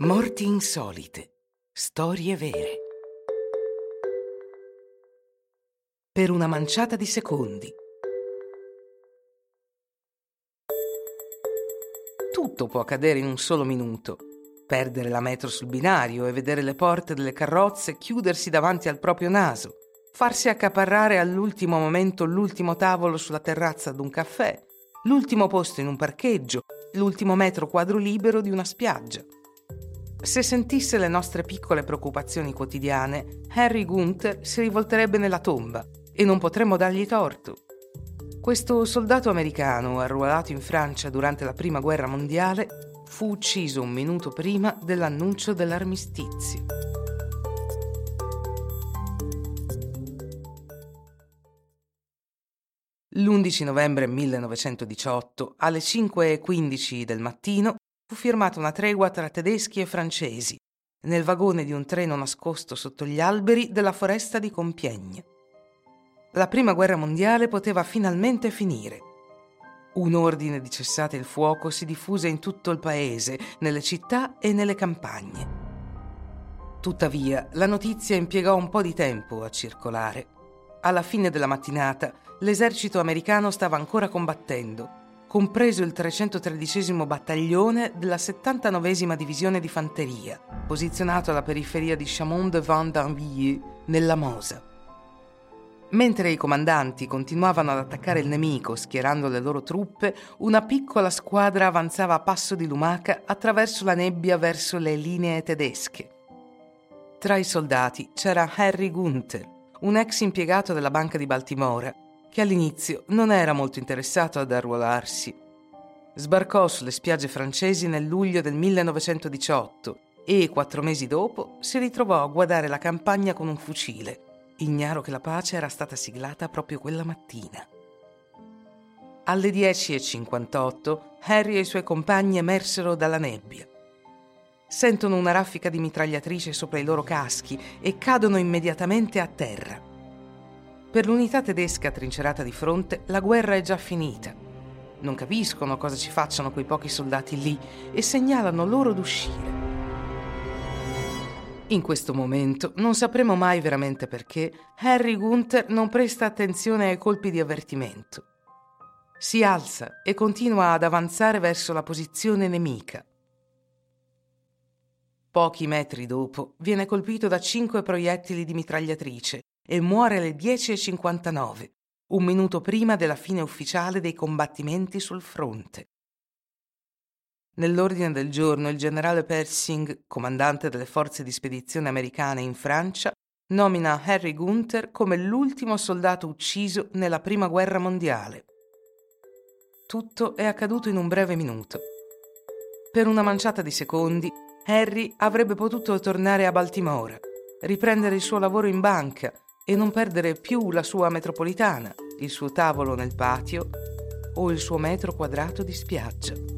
Morti insolite. Storie vere. Per una manciata di secondi. Tutto può accadere in un solo minuto. Perdere la metro sul binario e vedere le porte delle carrozze chiudersi davanti al proprio naso. Farsi accaparrare all'ultimo momento l'ultimo tavolo sulla terrazza d'un caffè. L'ultimo posto in un parcheggio. L'ultimo metro quadro libero di una spiaggia. Se sentisse le nostre piccole preoccupazioni quotidiane, Harry Gunther si rivolterebbe nella tomba e non potremmo dargli torto. Questo soldato americano, arruolato in Francia durante la Prima Guerra Mondiale, fu ucciso un minuto prima dell'annuncio dell'armistizio. L'11 novembre 1918, alle 5.15 del mattino, fu firmata una tregua tra tedeschi e francesi, nel vagone di un treno nascosto sotto gli alberi della foresta di Compiègne. La prima guerra mondiale poteva finalmente finire. Un ordine di cessate il fuoco si diffuse in tutto il paese, nelle città e nelle campagne. Tuttavia, la notizia impiegò un po' di tempo a circolare. Alla fine della mattinata, l'esercito americano stava ancora combattendo compreso il 313 battaglione della 79 divisione di fanteria, posizionato alla periferia di Chamon-de-Vend'Anvilliers, nella Mosa. Mentre i comandanti continuavano ad attaccare il nemico schierando le loro truppe, una piccola squadra avanzava a passo di lumaca attraverso la nebbia verso le linee tedesche. Tra i soldati c'era Harry Gunther, un ex impiegato della Banca di Baltimora, che all'inizio non era molto interessato ad arruolarsi. Sbarcò sulle spiagge francesi nel luglio del 1918 e, quattro mesi dopo, si ritrovò a guardare la campagna con un fucile, ignaro che la pace era stata siglata proprio quella mattina. Alle 10.58 Harry e i suoi compagni emersero dalla nebbia. Sentono una raffica di mitragliatrice sopra i loro caschi e cadono immediatamente a terra. Per l'unità tedesca trincerata di fronte, la guerra è già finita. Non capiscono cosa ci facciano quei pochi soldati lì e segnalano loro d'uscire. In questo momento non sapremo mai veramente perché Harry Gunther non presta attenzione ai colpi di avvertimento. Si alza e continua ad avanzare verso la posizione nemica. Pochi metri dopo viene colpito da cinque proiettili di mitragliatrice e muore alle 10.59, un minuto prima della fine ufficiale dei combattimenti sul fronte. Nell'ordine del giorno il generale Persing, comandante delle forze di spedizione americane in Francia, nomina Harry Gunther come l'ultimo soldato ucciso nella Prima Guerra Mondiale. Tutto è accaduto in un breve minuto. Per una manciata di secondi, Harry avrebbe potuto tornare a Baltimora, riprendere il suo lavoro in banca e non perdere più la sua metropolitana, il suo tavolo nel patio o il suo metro quadrato di spiaggia.